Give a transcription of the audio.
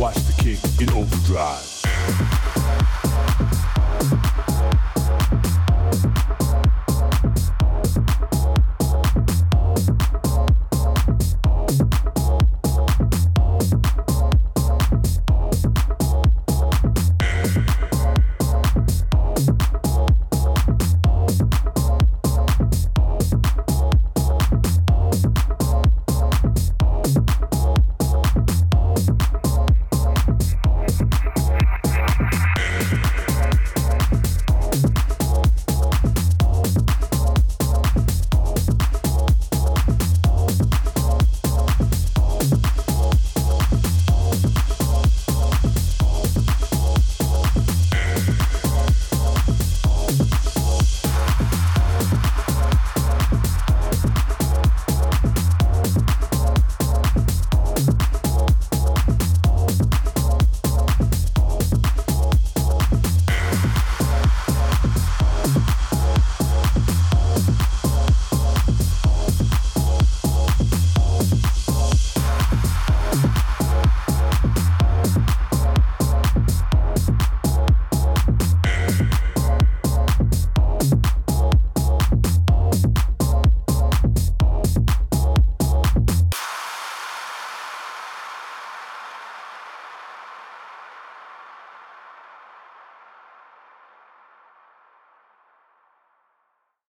Watch the kick in overdrive.